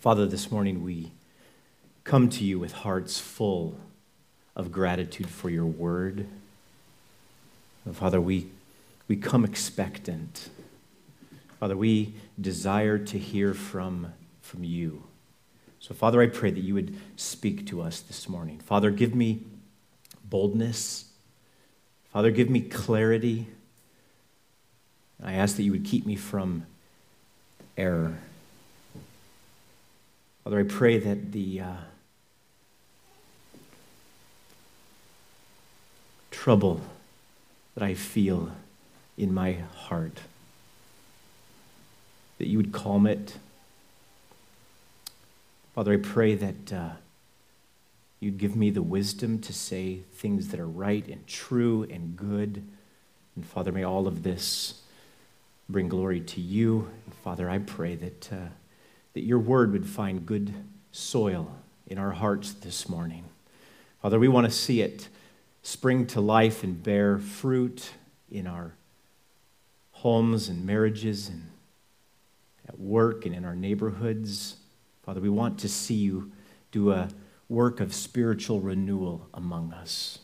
Father, this morning we come to you with hearts full of gratitude for your word. Father, we, we come expectant. Father, we desire to hear from, from you. So, Father, I pray that you would speak to us this morning. Father, give me boldness. Father, give me clarity. I ask that you would keep me from error. Father, I pray that the uh, trouble that I feel in my heart, that you would calm it. Father, I pray that uh, you'd give me the wisdom to say things that are right and true and good. And Father, may all of this bring glory to you. And Father, I pray that. Uh, that your word would find good soil in our hearts this morning. Father, we want to see it spring to life and bear fruit in our homes and marriages and at work and in our neighborhoods. Father, we want to see you do a work of spiritual renewal among us.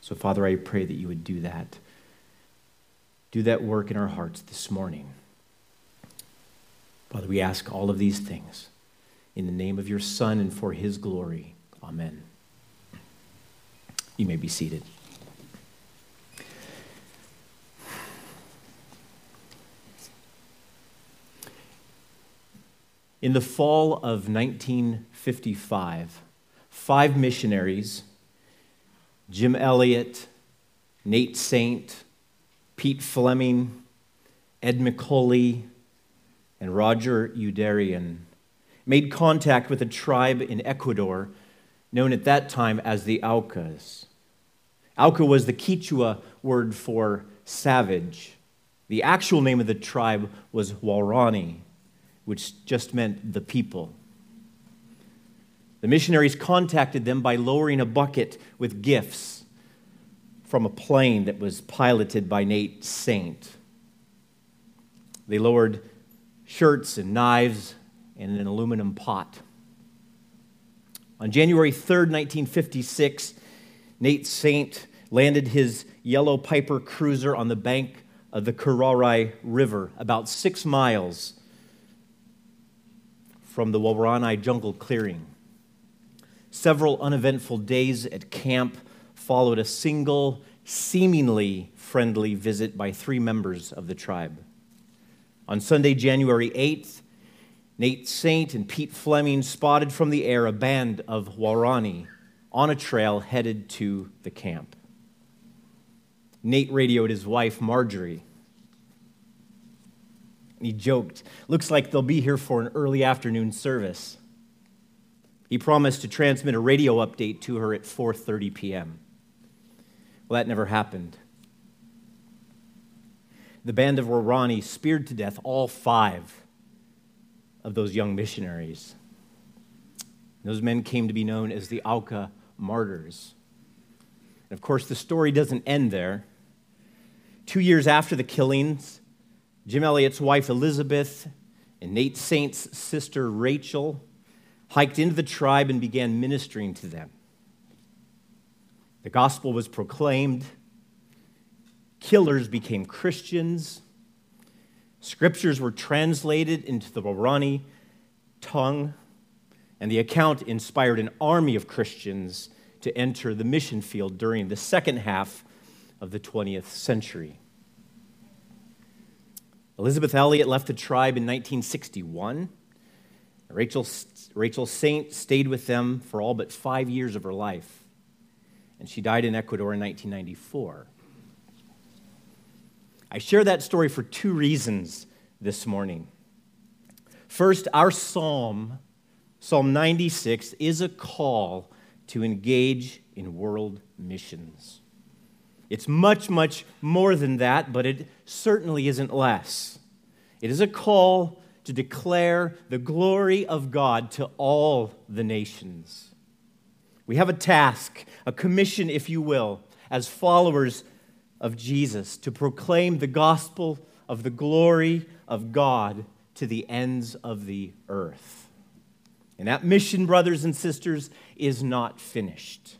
So, Father, I pray that you would do that. Do that work in our hearts this morning. Father, we ask all of these things in the name of your Son and for his glory. Amen. You may be seated. In the fall of 1955, five missionaries, Jim Elliot, Nate Saint, Pete Fleming, Ed McCully, and Roger Youderian made contact with a tribe in Ecuador known at that time as the Aucas. Auca was the Quechua word for savage. The actual name of the tribe was Waorani, which just meant the people. The missionaries contacted them by lowering a bucket with gifts from a plane that was piloted by Nate Saint. They lowered shirts and knives and an aluminum pot. On January 3rd, 1956, Nate Saint landed his yellow Piper cruiser on the bank of the Curaray River, about six miles from the Waorani jungle clearing. Several uneventful days at camp followed a single, seemingly friendly visit by three members of the tribe. On Sunday, January 8th, Nate Saint and Pete Fleming spotted from the air a band of Waorani on a trail headed to the camp. Nate radioed his wife, Marjorie. And he joked, Looks like they'll be here for an early afternoon service. He promised to transmit a radio update to her at 4:30 p.m. Well, that never happened the band of Waorani speared to death all five of those young missionaries. Those men came to be known as the Auca martyrs. And of course, the story doesn't end there. Two years after the killings, Jim Elliot's wife Elisabeth and Nate Saint's sister Rachel hiked into the tribe and began ministering to them. The gospel was proclaimed, killers became Christians, scriptures were translated into the Waorani tongue, and the account inspired an army of Christians to enter the mission field during the second half of the 20th century. Elisabeth Elliot left the tribe in 1961. Rachel, Rachel Saint stayed with them for all but five years of her life, and she died in Ecuador in 1994. I share that story for two reasons this morning. First, our psalm, Psalm 96, is a call to engage in world missions. It's much, much more than that, but it certainly isn't less. It is a call to declare the glory of God to all the nations. We have a task, a commission, if you will, as followers of Jesus to proclaim the gospel of the glory of God to the ends of the earth. And that mission, brothers and sisters, is not finished.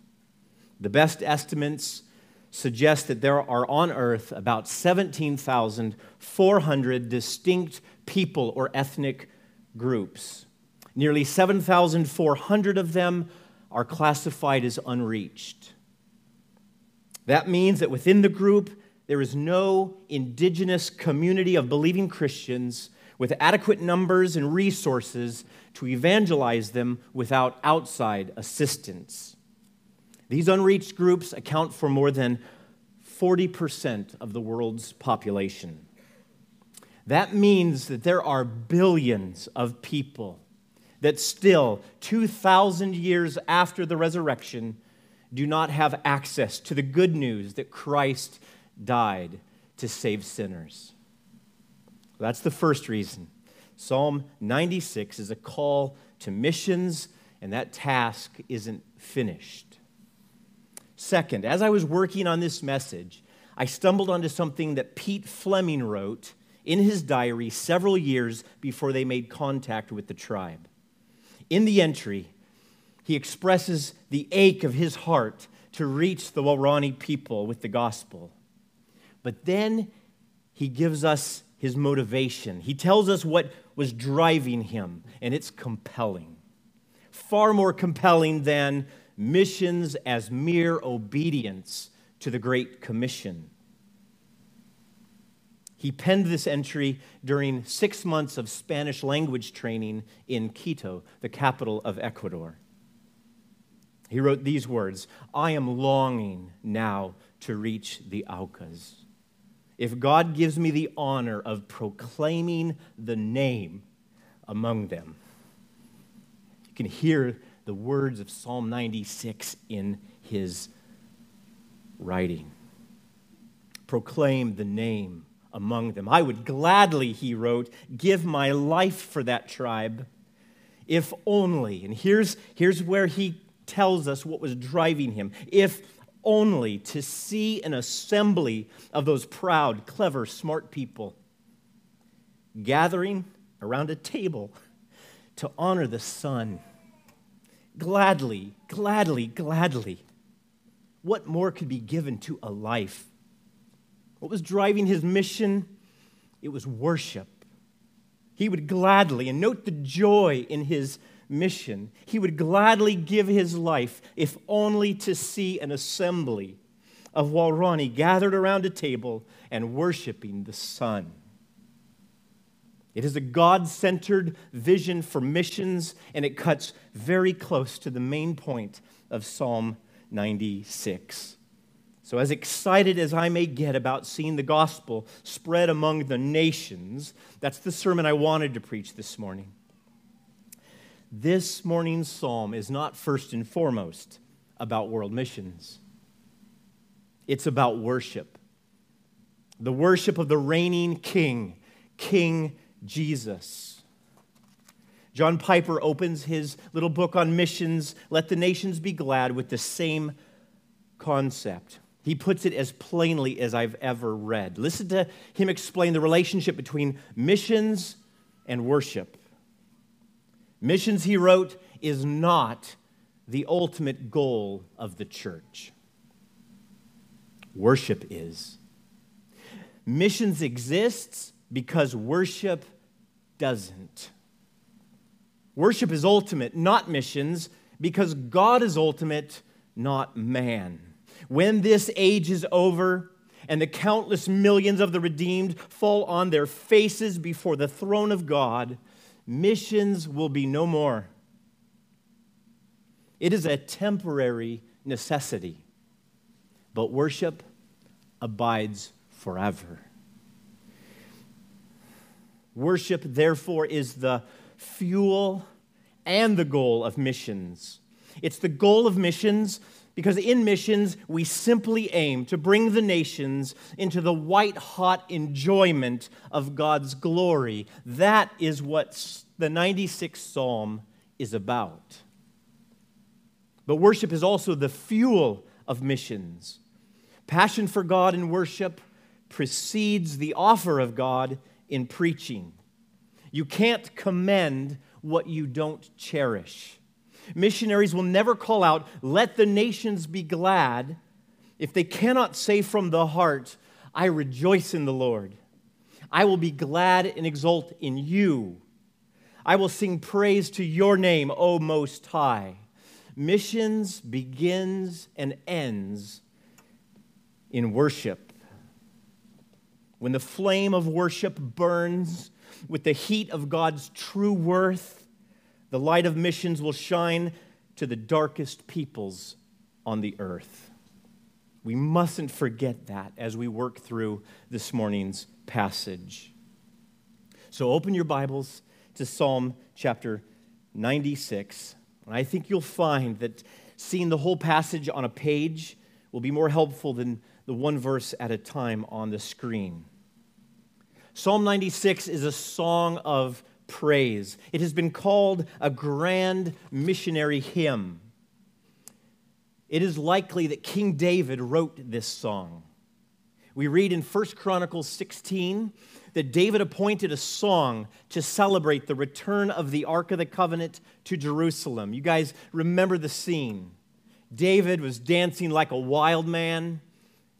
The best estimates suggest that there are on earth about 17,400 distinct people or ethnic groups. Nearly 7,400 of them are classified as unreached. That means that within the group, there is no indigenous community of believing Christians with adequate numbers and resources to evangelize them without outside assistance. These unreached groups account for more than 40% of the world's population. That means that there are billions of people that still, 2,000 years after the resurrection, do not have access to the good news that Christ died to save sinners. That's the first reason. Psalm 96 is a call to missions, and that task isn't finished. Second, as I was working on this message, I stumbled onto something that Pete Fleming wrote in his diary several years before they made contact with the tribe. In the entry, he expresses the ache of his heart to reach the Waorani people with the gospel. But then he gives us his motivation. He tells us what was driving him, and it's compelling. Far more compelling than missions as mere obedience to the Great Commission. He penned this entry during six months of Spanish language training in Quito, the capital of Ecuador. He wrote these words I am longing now to reach the Aucas if God gives me the honor of proclaiming the name among them. You can hear the words of Psalm 96 in his writing. Proclaim the name among them. I would gladly, he wrote, give my life for that tribe, if only. And here's, here's where he tells us what was driving him. If only to see an assembly of those proud, clever, smart people gathering around a table to honor the Son. Gladly, gladly, gladly. What more could be given to a life? What was driving his mission? It was worship. He would gladly, and note the joy in his mission. He would gladly give his life if only to see an assembly of Waorani gathered around a table and worshiping the Son. It is a God centered vision for missions, and it cuts very close to the main point of Psalm 96. So, as excited as I may get about seeing the gospel spread among the nations, that's the sermon I wanted to preach this morning. This morning's psalm is not first and foremost about world missions, it's about worship. The worship of the reigning king, King Jesus. John Piper opens his little book on missions, Let the Nations Be Glad, with the same concept. He puts it as plainly as I've ever read. Listen to him explain the relationship between missions and worship. Missions, he wrote, is not the ultimate goal of the church. Worship is. Missions exists because worship doesn't. Worship is ultimate, not missions, because God is ultimate, not man. When this age is over and the countless millions of the redeemed fall on their faces before the throne of God, missions will be no more. It is a temporary necessity, but worship abides forever. Worship, therefore, is the fuel and the goal of missions. It's the goal of missions because in missions, we simply aim to bring the nations into the white hot enjoyment of God's glory. That is what the 96th Psalm is about. But worship is also the fuel of missions. Passion for God in worship precedes the offer of God in preaching. You can't commend what you don't cherish. Missionaries will never call out, Let the nations be glad, if they cannot say from the heart, I rejoice in the Lord. I will be glad and exult in you. I will sing praise to your name, O Most High. Missions begins and ends in worship. When the flame of worship burns with the heat of God's true worth, the light of missions will shine to the darkest peoples on the earth. We mustn't forget that as we work through this morning's passage. So open your Bibles to Psalm chapter 96. And I think you'll find that seeing the whole passage on a page will be more helpful than the one verse at a time on the screen. Psalm 96 is a song of praise. It has been called a grand missionary hymn. It is likely that King David wrote this song. We read in 1 Chronicles 16 that David appointed a song to celebrate the return of the Ark of the Covenant to Jerusalem. You guys remember the scene. David was dancing like a wild man,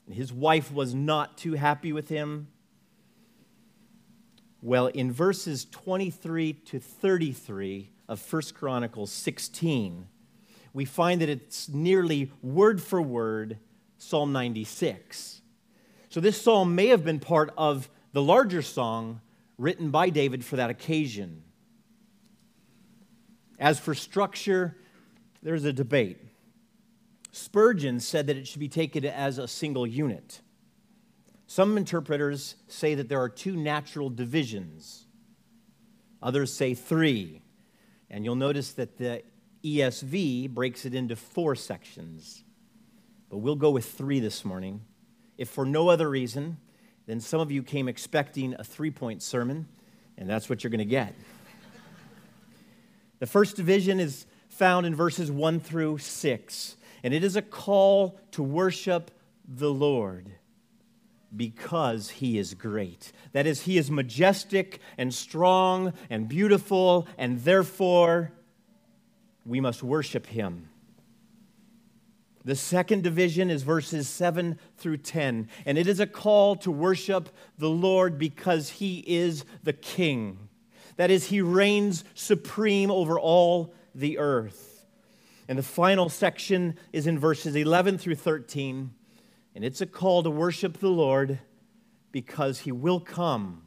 and his wife was not too happy with him. Well, in verses 23 to 33 of 1 Chronicles 16, we find that it's nearly word for word Psalm 96. So this psalm may have been part of the larger song written by David for that occasion. As for structure, there's a debate. Spurgeon said that it should be taken as a single unit. Some interpreters say that there are two natural divisions. Others say three. And you'll notice that the ESV breaks it into four sections. But we'll go with three this morning. If for no other reason then some of you came expecting a three point sermon, and that's what you're going to get. the first division is found in verses 1 through 6, and it is a call to worship the Lord because he is great. That is, he is majestic and strong and beautiful, and therefore we must worship him. The second division is verses 7 through 10, and it is a call to worship the Lord because he is the king. That is, he reigns supreme over all the earth. And the final section is in verses 11 through 13, and it's a call to worship the Lord because he will come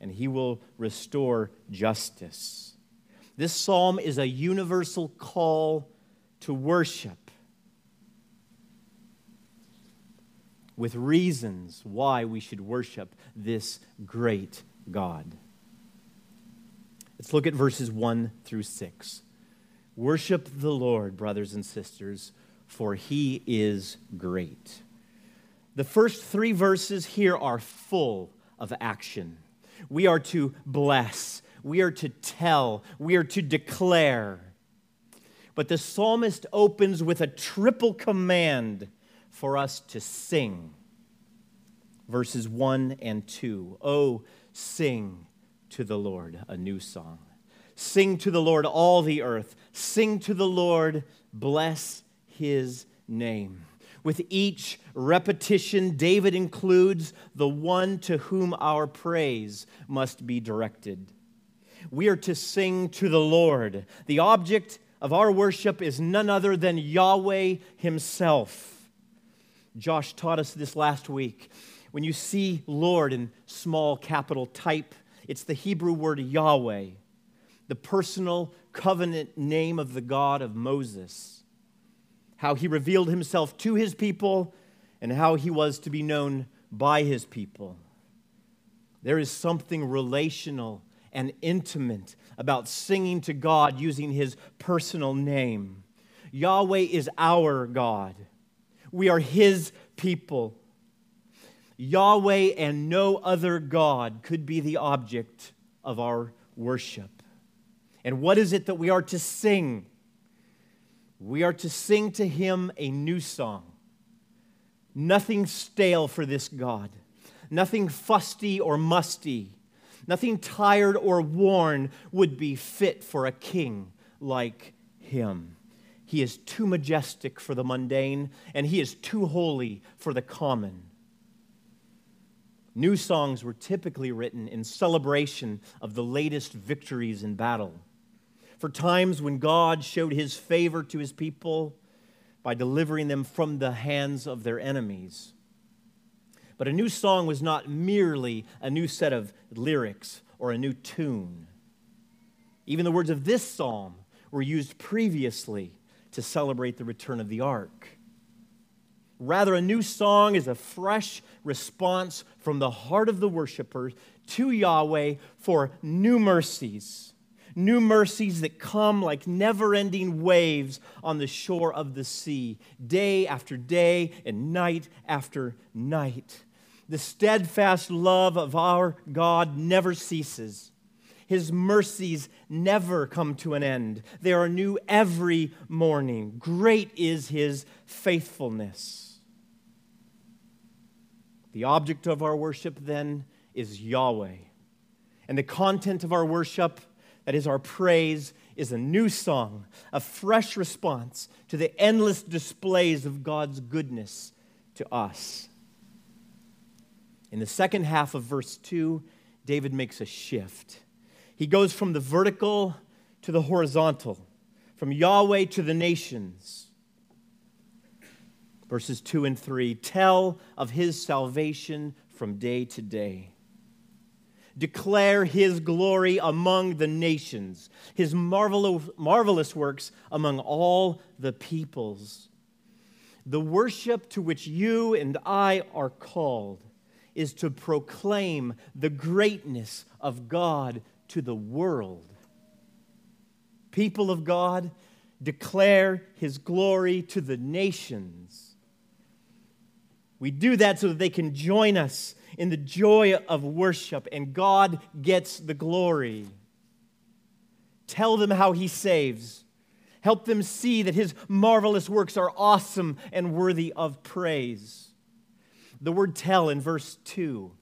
and he will restore justice. This psalm is a universal call to worship. with reasons why we should worship this great God. Let's look at verses 1 through 6. Worship the Lord, brothers and sisters, for he is great. The first three verses here are full of action. We are to bless, we are to tell, we are to declare. But the psalmist opens with a triple command for us to sing. Verses 1 and 2. Oh, sing to the Lord a new song. Sing to the Lord all the earth. Sing to the Lord, bless his name. With each repetition, David includes the one to whom our praise must be directed. We are to sing to the Lord. The object of our worship is none other than Yahweh Himself. Josh taught us this last week. When you see Lord in small capital type, it's the Hebrew word Yahweh, the personal covenant name of the God of Moses. How he revealed himself to his people and how he was to be known by his people. There is something relational and intimate about singing to God using his personal name. Yahweh is our God. We are his people. Yahweh and no other God could be the object of our worship. And what is it that we are to sing? We are to sing to him a new song. Nothing stale for this God, nothing fusty or musty, nothing tired or worn would be fit for a king like him. He is too majestic for the mundane, and he is too holy for the common. New songs were typically written in celebration of the latest victories in battle. For times when God showed his favor to his people by delivering them from the hands of their enemies. But a new song was not merely a new set of lyrics or a new tune. Even the words of this psalm were used previously to celebrate the return of the ark. Rather, a new song is a fresh response from the heart of the worshiper to Yahweh for new mercies. New mercies that come like never ending waves on the shore of the sea, day after day and night after night. The steadfast love of our God never ceases. His mercies never come to an end. They are new every morning. Great is his faithfulness. The object of our worship then is Yahweh. And the content of our worship, that is our praise, is a new song, a fresh response to the endless displays of God's goodness to us. In the second half of verse 2, David makes a shift. He goes from the vertical to the horizontal, from Yahweh to the nations verses 2 and 3 tell of his salvation from day to day. Declare his glory among the nations, his marvelous, works among all the peoples. The worship to which you and I are called is to proclaim the greatness of God to the world. People of God, declare his glory to the nations. We do that so that they can join us in the joy of worship and God gets the glory. Tell them how He saves. Help them see that His marvelous works are awesome and worthy of praise. The word tell in verse 2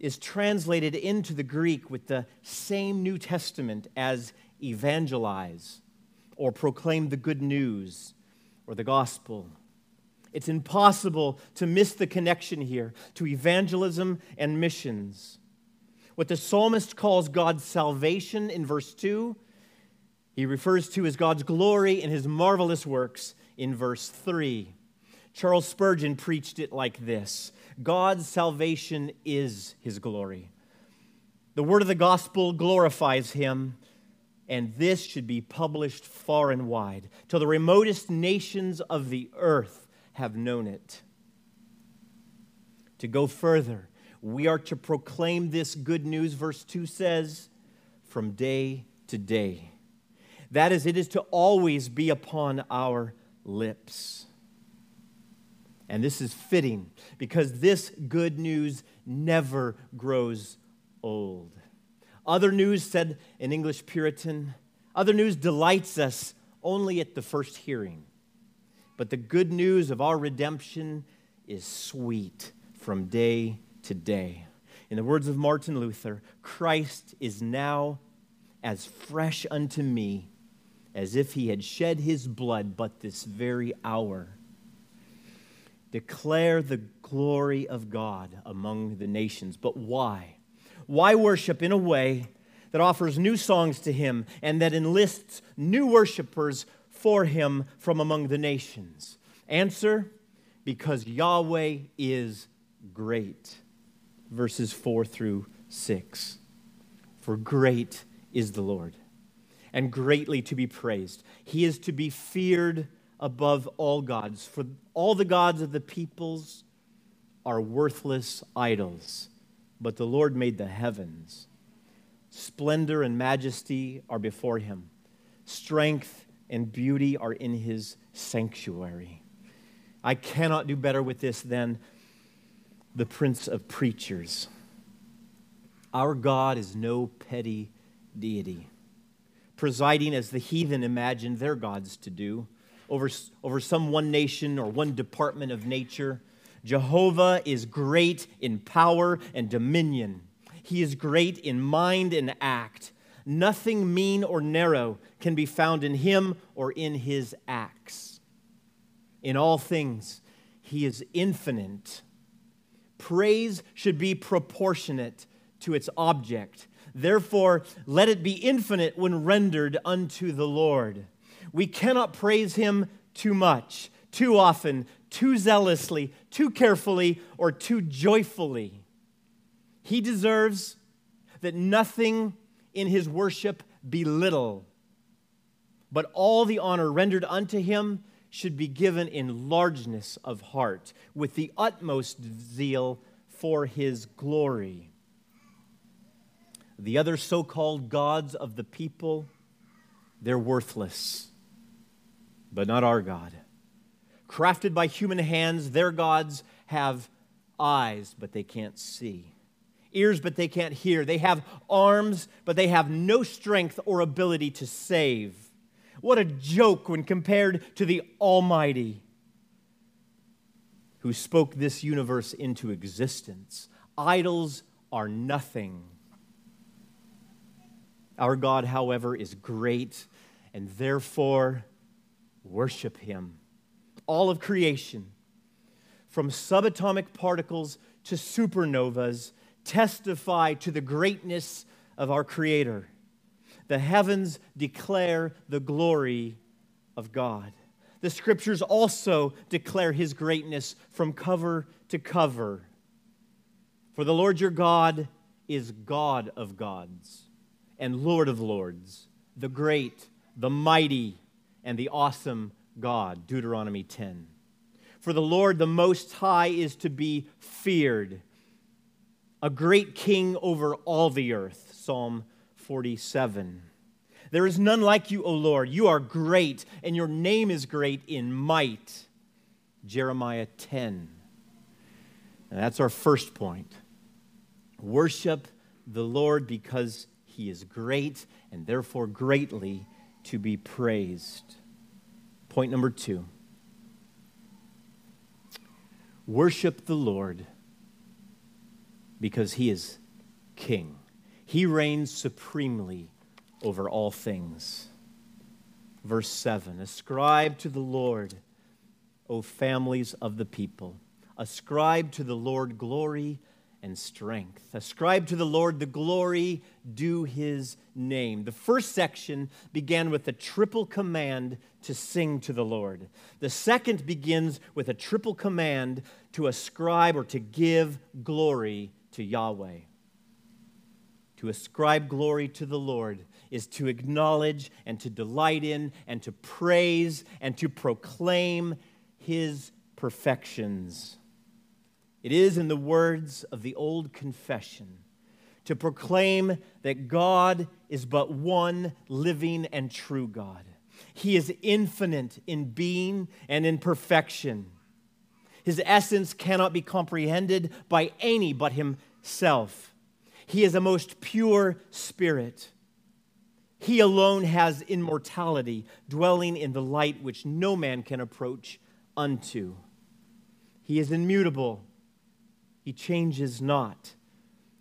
is translated into the Greek with the same New Testament as evangelize or proclaim the good news or the gospel. It's impossible to miss the connection here to evangelism and missions. What the psalmist calls God's salvation in verse 2, he refers to as God's glory and his marvelous works in verse 3. Charles Spurgeon preached it like this God's salvation is his glory. The word of the gospel glorifies him, and this should be published far and wide to the remotest nations of the earth have known it. To go further, we are to proclaim this good news, verse 2 says, from day to day. That is, it is to always be upon our lips. And this is fitting because this good news never grows old. Other news, said an English Puritan, other news delights us only at the first hearing. But the good news of our redemption is sweet from day to day. In the words of Martin Luther, Christ is now as fresh unto me as if he had shed his blood but this very hour. Declare the glory of God among the nations. But why? Why worship in a way that offers new songs to him and that enlists new worshipers for him from among the nations? Answer because Yahweh is great. Verses 4 through 6. For great is the Lord, and greatly to be praised. He is to be feared above all gods, for all the gods of the peoples are worthless idols, but the Lord made the heavens. Splendor and majesty are before him, strength and beauty are in his sanctuary. I cannot do better with this than the Prince of Preachers. Our God is no petty deity, presiding as the heathen imagined their gods to do over, over some one nation or one department of nature. Jehovah is great in power and dominion. He is great in mind and act. Nothing mean or narrow can be found in him or in his acts. In all things, he is infinite. Praise should be proportionate to its object. Therefore, let it be infinite when rendered unto the Lord. We cannot praise him too much, too often, too zealously, too carefully, or too joyfully. He deserves that nothing in his worship belittle, but all the honor rendered unto him should be given in largeness of heart, with the utmost zeal for his glory. The other so called gods of the people, they're worthless but not our God. Crafted by human hands, their gods have eyes, but they can't see, ears, but they can't hear. They have arms, but they have no strength or ability to save. What a joke when compared to the Almighty who spoke this universe into existence. Idols are nothing. Our God, however, is great, and therefore worship him. All of creation, from subatomic particles to supernovas, testify to the greatness of our Creator. The heavens declare the glory of God. The scriptures also declare his greatness from cover to cover. For the Lord your God is God of gods and Lord of lords, the great, the mighty, and the awesome God. Deuteronomy 10. For the Lord, the Most High, is to be feared, a great king over all the earth. Psalm 47. There is none like you, O Lord. You are great, and your name is great in might. Jeremiah 10. And that's our first point. Worship the Lord because he is great and therefore greatly to be praised. Point number two worship the Lord because he is king. He reigns supremely over all things. Verse 7 Ascribe to the Lord, O families of the people. Ascribe to the Lord glory and strength. Ascribe to the Lord the glory due his name. The first section began with a triple command to sing to the Lord. The second begins with a triple command to ascribe or to give glory to Yahweh. To ascribe glory to the Lord is to acknowledge and to delight in and to praise and to proclaim his perfections. It is, in the words of the old confession, to proclaim that God is but one living and true God. He is infinite in being and in perfection. His essence cannot be comprehended by any but Himself. He is a most pure spirit. He alone has immortality, dwelling in the light which no man can approach unto. He is immutable. He changes not.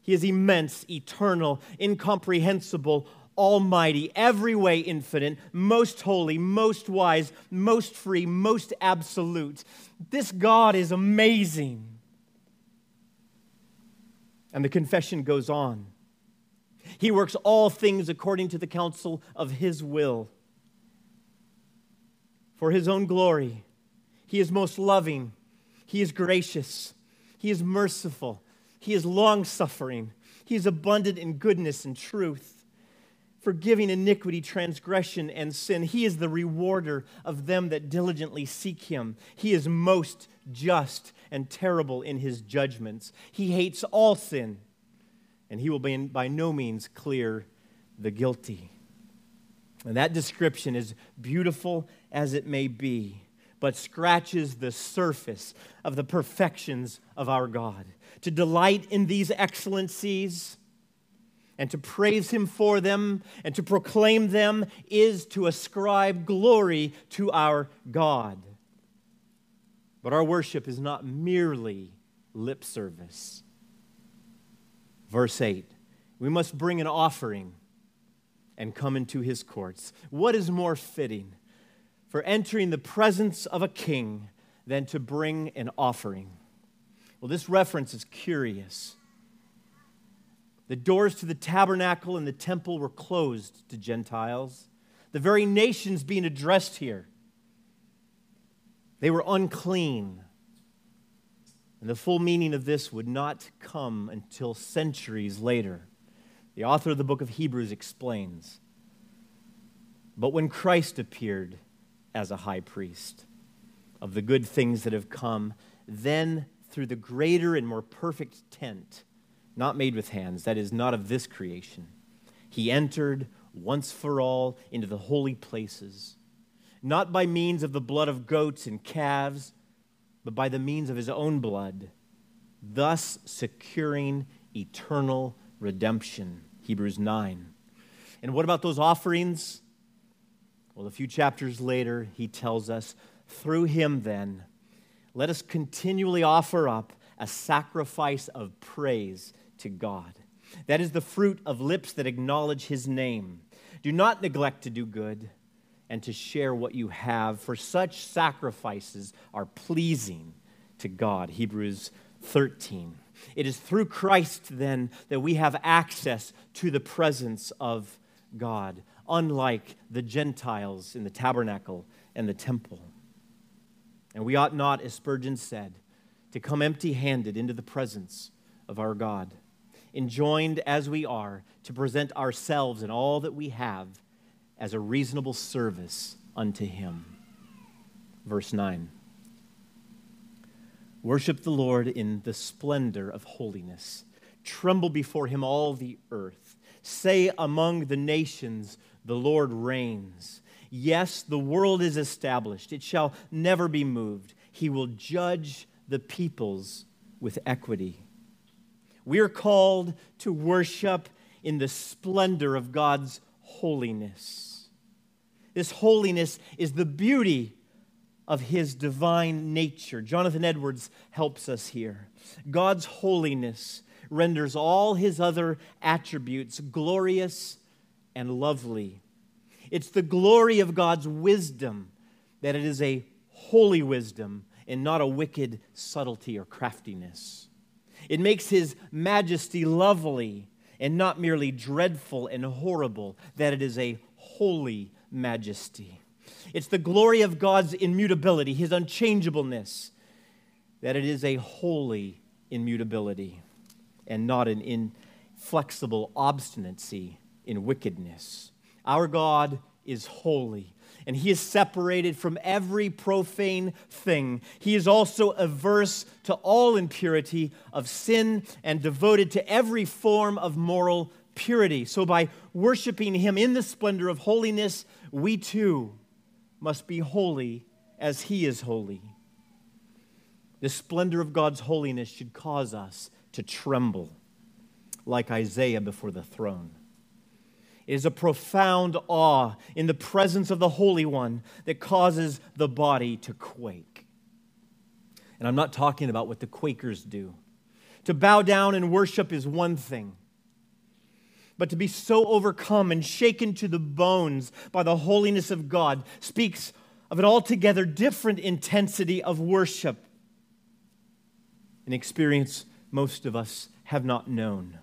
He is immense, eternal, incomprehensible, almighty, every way infinite, most holy, most wise, most free, most absolute. This God is amazing. And the confession goes on. He works all things according to the counsel of His will. For His own glory, He is most loving, He is gracious, He is merciful, He is long suffering, He is abundant in goodness and truth forgiving iniquity, transgression, and sin. He is the rewarder of them that diligently seek him. He is most just and terrible in his judgments. He hates all sin, and he will be by no means clear the guilty. And that description, is beautiful as it may be, but scratches the surface of the perfections of our God. To delight in these excellencies, and to praise him for them and to proclaim them is to ascribe glory to our God. But our worship is not merely lip service. Verse 8 we must bring an offering and come into his courts. What is more fitting for entering the presence of a king than to bring an offering? Well, this reference is curious. The doors to the tabernacle and the temple were closed to Gentiles. The very nations being addressed here, they were unclean. And the full meaning of this would not come until centuries later. The author of the book of Hebrews explains. But when Christ appeared as a high priest of the good things that have come, then through the greater and more perfect tent, not made with hands, that is, not of this creation. He entered once for all into the holy places, not by means of the blood of goats and calves, but by the means of his own blood, thus securing eternal redemption. Hebrews 9. And what about those offerings? Well, a few chapters later, he tells us, through him then, let us continually offer up a sacrifice of praise to God. That is the fruit of lips that acknowledge his name. Do not neglect to do good and to share what you have, for such sacrifices are pleasing to God. Hebrews 13. It is through Christ, then, that we have access to the presence of God, unlike the Gentiles in the tabernacle and the temple. And we ought not, as Spurgeon said, to come empty handed into the presence of our God enjoined as we are to present ourselves and all that we have as a reasonable service unto Him. Verse 9 Worship the Lord in the splendor of holiness, tremble before Him all the earth. Say among the nations, The Lord reigns. Yes, the world is established, it shall never be moved. He will judge the peoples with equity. We are called to worship in the splendor of God's holiness. This holiness is the beauty of his divine nature. Jonathan Edwards helps us here. God's holiness renders all his other attributes glorious and lovely. It's the glory of God's wisdom that it is a holy wisdom and not a wicked subtlety or craftiness. It makes his majesty lovely and not merely dreadful and horrible, that it is a holy majesty. It's the glory of God's immutability, his unchangeableness, that it is a holy immutability and not an inflexible obstinacy in wickedness. Our God is holy and he is separated from every profane thing. He is also averse to all impurity of sin and devoted to every form of moral purity. So, by worshiping him in the splendor of holiness, we too must be holy as he is holy. The splendor of God's holiness should cause us to tremble. like Isaiah before the throne. Is a profound awe in the presence of the Holy One that causes the body to quake. And I'm not talking about what the Quakers do. To bow down and worship is one thing, but to be so overcome and shaken to the bones by the holiness of God speaks of an altogether different intensity of worship, an experience most of us have not known.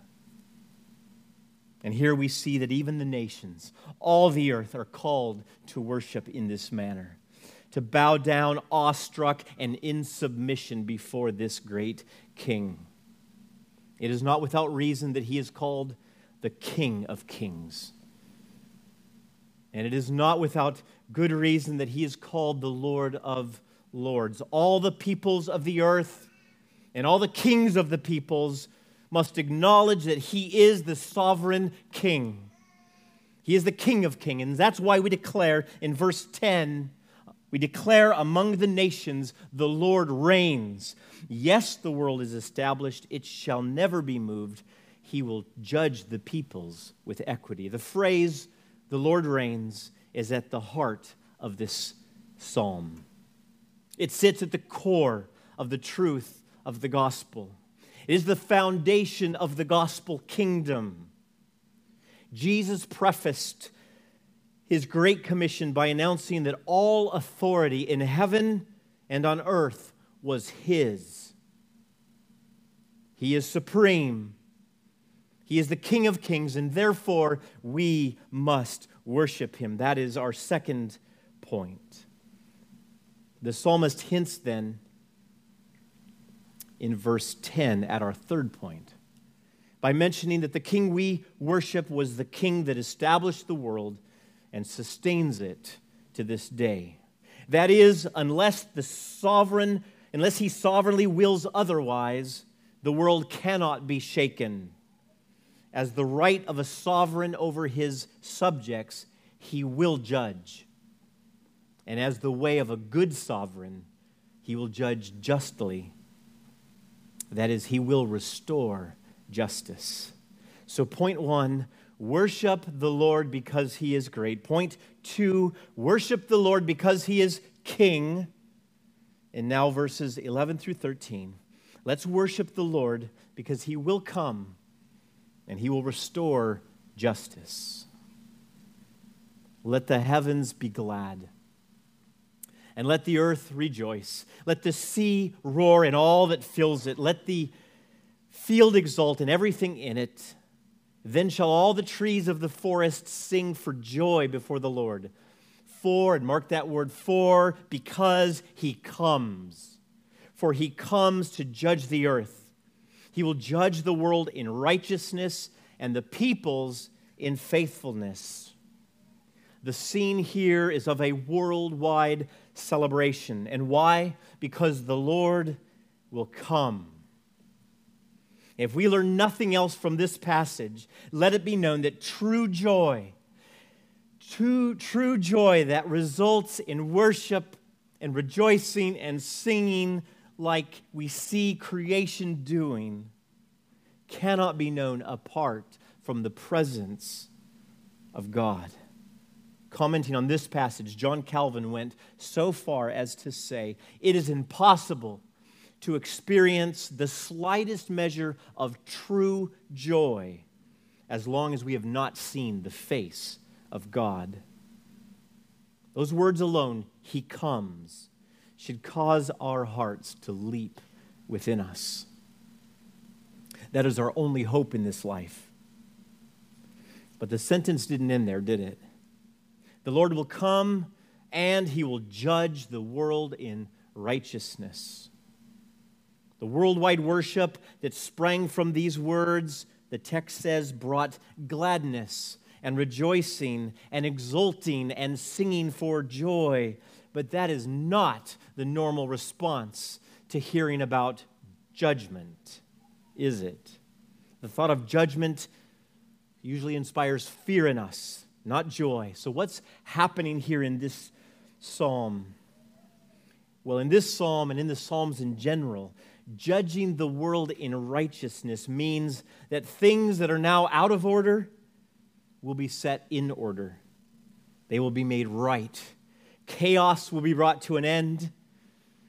And here we see that even the nations, all the earth, are called to worship in this manner, to bow down awestruck and in submission before this great king. It is not without reason that he is called the King of Kings. And it is not without good reason that he is called the Lord of Lords. All the peoples of the earth and all the kings of the peoples must acknowledge that he is the sovereign king. He is the king of kings. And that's why we declare in verse 10 we declare among the nations, the Lord reigns. Yes, the world is established, it shall never be moved. He will judge the peoples with equity. The phrase, the Lord reigns, is at the heart of this psalm. It sits at the core of the truth of the gospel. It is the foundation of the gospel kingdom. Jesus prefaced his great commission by announcing that all authority in heaven and on earth was his. He is supreme. He is the King of kings, and therefore we must worship him. That is our second point. The psalmist hints then in verse 10 at our third point by mentioning that the king we worship was the king that established the world and sustains it to this day. That is, unless the sovereign, unless he sovereignly wills otherwise, the world cannot be shaken. As the right of a sovereign over his subjects, he will judge. And as the way of a good sovereign, he will judge justly that is, he will restore justice. So, point one, worship the Lord because he is great. Point two, worship the Lord because he is king. And now, verses 11 through 13. Let's worship the Lord because he will come and he will restore justice. Let the heavens be glad and let the earth rejoice. Let the sea roar and all that fills it. Let the field exult and everything in it. Then shall all the trees of the forest sing for joy before the Lord. For, and mark that word, for, because he comes. For he comes to judge the earth. He will judge the world in righteousness and the peoples in faithfulness. The scene here is of a worldwide celebration. And why? Because the Lord will come. If we learn nothing else from this passage, let it be known that true joy, true, true joy that results in worship and rejoicing and singing like we see creation doing, cannot be known apart from the presence of God commenting on this passage, John Calvin went so far as to say it is impossible to experience the slightest measure of true joy as long as we have not seen the face of God. Those words alone, He comes, should cause our hearts to leap within us. That is our only hope in this life. But the sentence didn't end there, did it? The Lord will come and he will judge the world in righteousness. The worldwide worship that sprang from these words, the text says, brought gladness and rejoicing and exulting and singing for joy. But that is not the normal response to hearing about judgment, is it? The thought of judgment usually inspires fear in us not joy. So, what's happening here in this psalm? Well, in this psalm and in the psalms in general, judging the world in righteousness means that things that are now out of order will be set in order. They will be made right. Chaos will be brought to an end,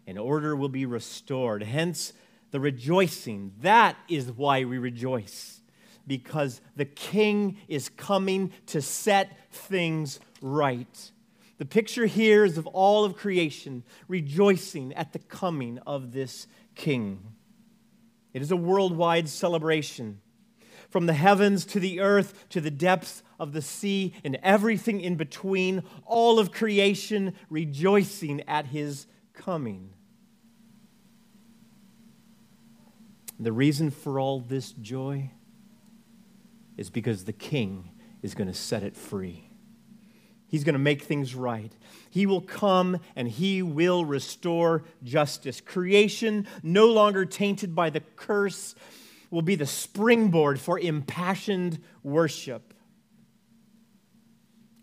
and order will be restored. Hence, the rejoicing. That is why we rejoice, because the King is coming to set things right. The picture here is of all of creation rejoicing at the coming of this King. It is a worldwide celebration. From the heavens to the earth to the depths of the sea and everything in between, all of creation rejoicing at his coming. The reason for all this joy is because the king is going to set it free. He's going to make things right. He will come and he will restore justice. Creation, no longer tainted by the curse, will be the springboard for impassioned worship.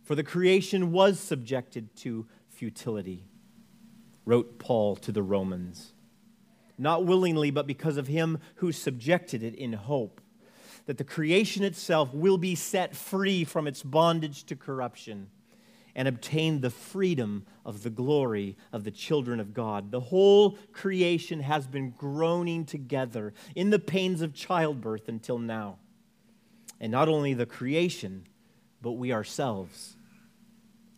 For the creation was subjected to futility, wrote Paul to the Romans not willingly, but because of him who subjected it in hope that the creation itself will be set free from its bondage to corruption and obtain the freedom of the glory of the children of God. The whole creation has been groaning together in the pains of childbirth until now. And not only the creation, but we ourselves,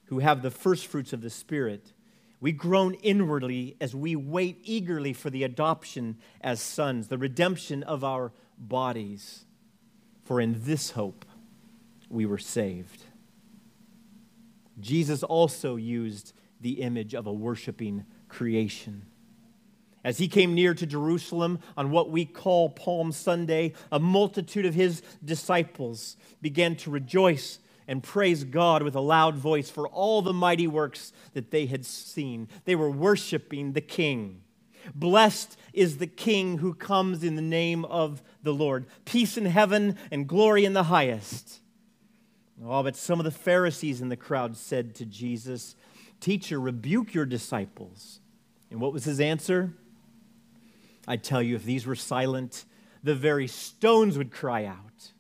who have the first fruits of the Spirit we groan inwardly as we wait eagerly for the adoption as sons, the redemption of our bodies. For in this hope we were saved. Jesus also used the image of a worshiping creation. As he came near to Jerusalem on what we call Palm Sunday, a multitude of his disciples began to rejoice and praise God with a loud voice for all the mighty works that they had seen. They were worshiping the King. Blessed is the King who comes in the name of the Lord. Peace in heaven and glory in the highest. Oh, but some of the Pharisees in the crowd said to Jesus, Teacher, rebuke your disciples. And what was his answer? I tell you, if these were silent, the very stones would cry out.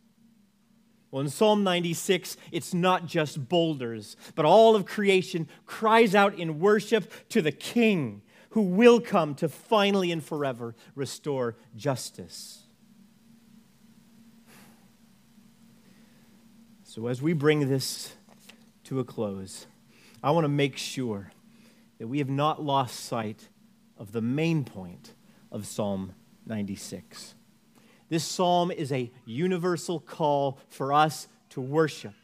Well, in Psalm 96, it's not just boulders, but all of creation cries out in worship to the King who will come to finally and forever restore justice. So, as we bring this to a close, I want to make sure that we have not lost sight of the main point of Psalm 96. This psalm is a universal call for us to worship.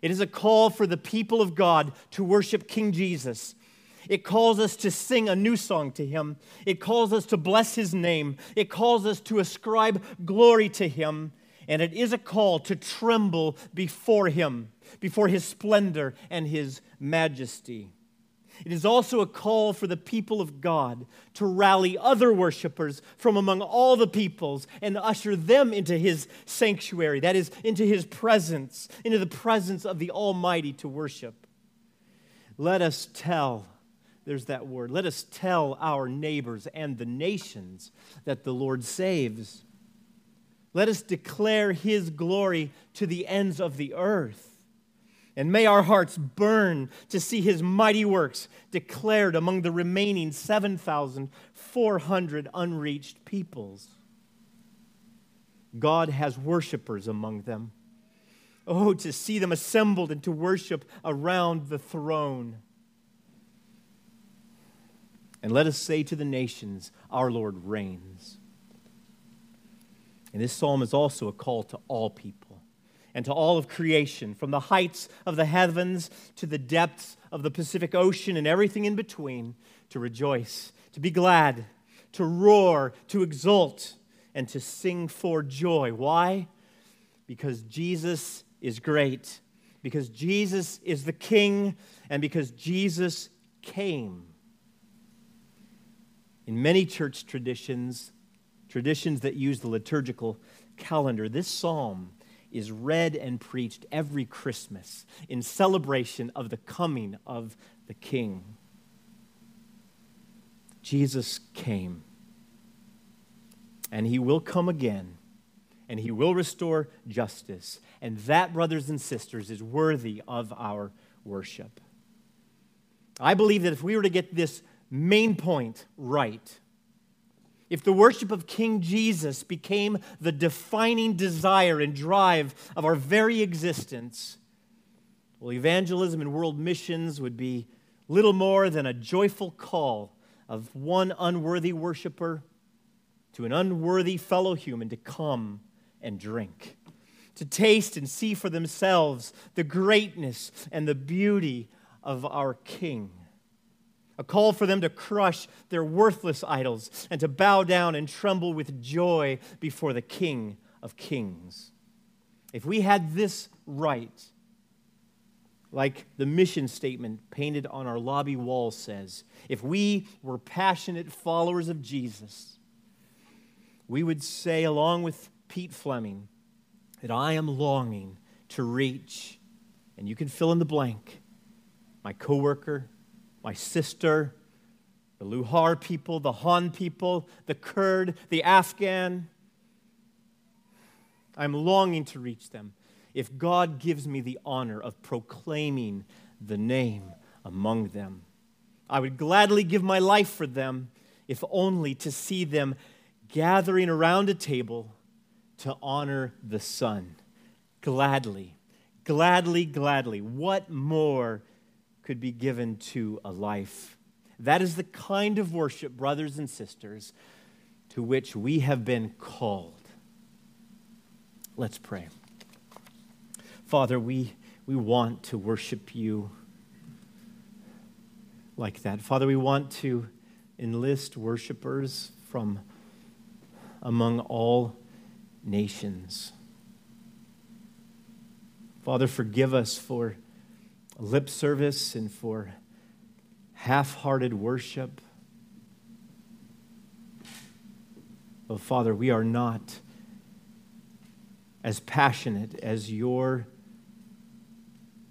It is a call for the people of God to worship King Jesus. It calls us to sing a new song to him. It calls us to bless his name. It calls us to ascribe glory to him. And it is a call to tremble before him, before his splendor and his majesty. It is also a call for the people of God to rally other worshipers from among all the peoples and usher them into his sanctuary, that is, into his presence, into the presence of the Almighty to worship. Let us tell, there's that word, let us tell our neighbors and the nations that the Lord saves. Let us declare his glory to the ends of the earth. And may our hearts burn to see his mighty works declared among the remaining 7,400 unreached peoples. God has worshipers among them. Oh, to see them assembled and to worship around the throne. And let us say to the nations, Our Lord reigns. And this psalm is also a call to all people and to all of creation, from the heights of the heavens to the depths of the Pacific Ocean and everything in between, to rejoice, to be glad, to roar, to exult, and to sing for joy. Why? Because Jesus is great, because Jesus is the King, and because Jesus came. In many church traditions, traditions that use the liturgical calendar, this psalm is read and preached every Christmas in celebration of the coming of the King. Jesus came. and he will come again, and he will restore justice. And that, brothers and sisters, is worthy of our worship. I believe that if we were to get this main point right, if the worship of King Jesus became the defining desire and drive of our very existence, well, evangelism and world missions would be little more than a joyful call of one unworthy worshiper to an unworthy fellow human to come and drink, to taste and see for themselves the greatness and the beauty of our King. A call for them to crush their worthless idols and to bow down and tremble with joy before the King of Kings. If we had this right, like the mission statement painted on our lobby wall says, if we were passionate followers of Jesus, we would say, along with Pete Fleming, that I am longing to reach, and you can fill in the blank, my coworker, my sister, the Luhar people, the Han people, the Kurd, the Afghan. I'm longing to reach them if God gives me the honor of proclaiming the name among them. I would gladly give my life for them, if only to see them gathering around a table to honor the Son. Gladly, gladly, gladly. What more could be given to a life? That is the kind of worship, brothers and sisters, to which we have been called. Let's pray. Father, we, we want to worship you like that. Father, we want to enlist worshipers from among all nations. Father, forgive us for lip service and for half hearted worship. Oh, Father, we are not as passionate as your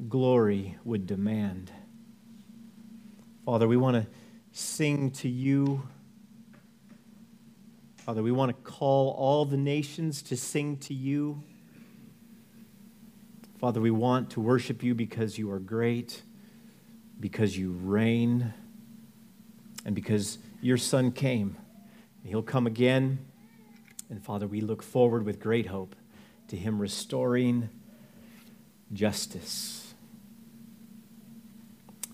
glory would demand. Father, we want to sing to you. Father, we want to call all the nations to sing to you. Father, we want to worship you because you are great, because you reign, and because your Son came. He'll come again. And Father, we look forward with great hope to him restoring justice.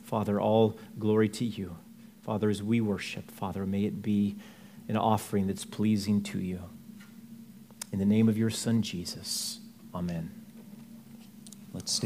Father, all glory to you. Father, as we worship, Father, may it be an offering that's pleasing to you. In the name of your Son, Jesus, amen. Let's stand.